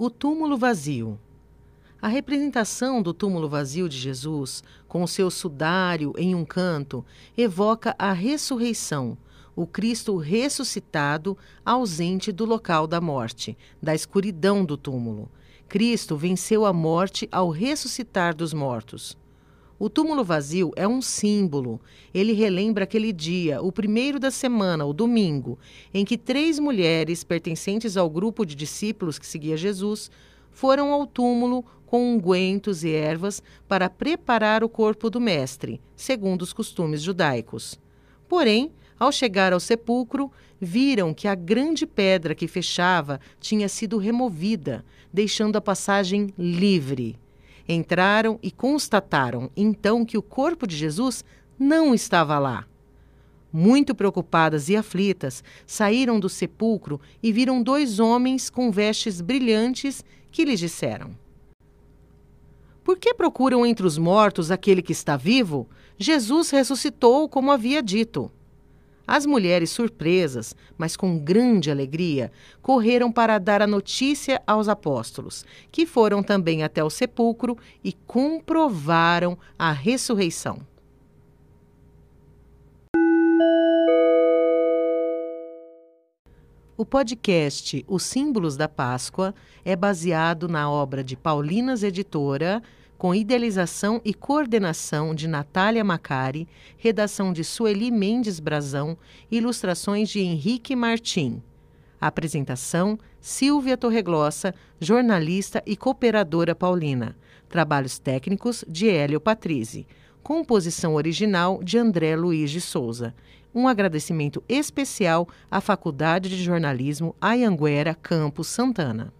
O túmulo vazio. A representação do túmulo vazio de Jesus, com o seu sudário em um canto, evoca a ressurreição, o Cristo ressuscitado, ausente do local da morte, da escuridão do túmulo. Cristo venceu a morte ao ressuscitar dos mortos. O túmulo vazio é um símbolo. Ele relembra aquele dia, o primeiro da semana, o domingo, em que três mulheres pertencentes ao grupo de discípulos que seguia Jesus foram ao túmulo com ungüentos e ervas para preparar o corpo do Mestre, segundo os costumes judaicos. Porém, ao chegar ao sepulcro, viram que a grande pedra que fechava tinha sido removida, deixando a passagem livre. Entraram e constataram então que o corpo de Jesus não estava lá. Muito preocupadas e aflitas, saíram do sepulcro e viram dois homens com vestes brilhantes que lhes disseram: Por que procuram entre os mortos aquele que está vivo? Jesus ressuscitou, como havia dito. As mulheres, surpresas, mas com grande alegria, correram para dar a notícia aos apóstolos, que foram também até o sepulcro e comprovaram a ressurreição. O podcast Os Símbolos da Páscoa é baseado na obra de Paulinas Editora com idealização e coordenação de Natália Macari, redação de Sueli Mendes Brazão, ilustrações de Henrique Martim. Apresentação: Silvia Torreglossa, jornalista e cooperadora paulina. Trabalhos técnicos de Hélio Patrizzi. Composição original de André Luiz de Souza. Um agradecimento especial à Faculdade de Jornalismo Ayanguera Campos Santana.